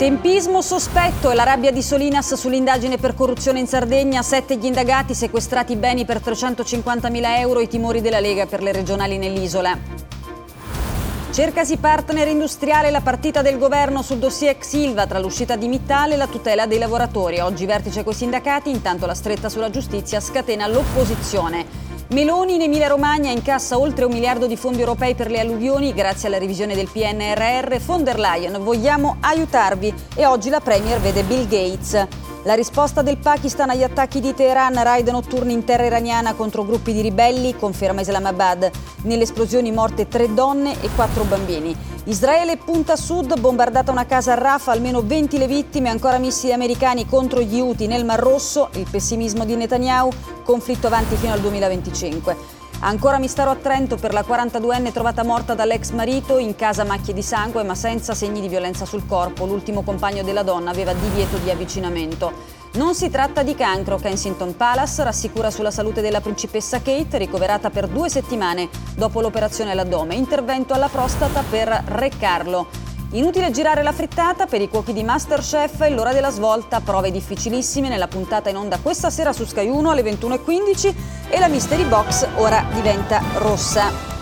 Tempismo sospetto e la rabbia di Solinas sull'indagine per corruzione in Sardegna, sette gli indagati, sequestrati beni per 350.000 euro, i timori della Lega per le regionali nell'isola. Cercasi partner industriale la partita del governo sul dossier ex Silva tra l'uscita di Mittale e la tutela dei lavoratori. Oggi vertice coi sindacati, intanto la stretta sulla giustizia scatena l'opposizione. Meloni in Emilia Romagna incassa oltre un miliardo di fondi europei per le alluvioni grazie alla revisione del PNRR. Von der Leyen, vogliamo aiutarvi e oggi la Premier vede Bill Gates. La risposta del Pakistan agli attacchi di Teheran, raid notturni in terra iraniana contro gruppi di ribelli, conferma Islamabad. Nelle esplosioni morte tre donne e quattro bambini. Israele punta a sud, bombardata una casa a Rafah, almeno 20 le vittime, ancora missili americani contro gli Houthi nel Mar Rosso, il pessimismo di Netanyahu, conflitto avanti fino al 2025. Ancora mistero a Trento per la 42enne trovata morta dall'ex marito, in casa macchie di sangue ma senza segni di violenza sul corpo. L'ultimo compagno della donna aveva divieto di avvicinamento. Non si tratta di cancro, Kensington Palace rassicura sulla salute della principessa Kate, ricoverata per due settimane dopo l'operazione all'addome. Intervento alla prostata per Re Carlo. Inutile girare la frittata per i cuochi di Masterchef e l'ora della svolta, prove difficilissime nella puntata in onda questa sera su Sky 1 alle 21.15 e la Mystery Box ora diventa rossa.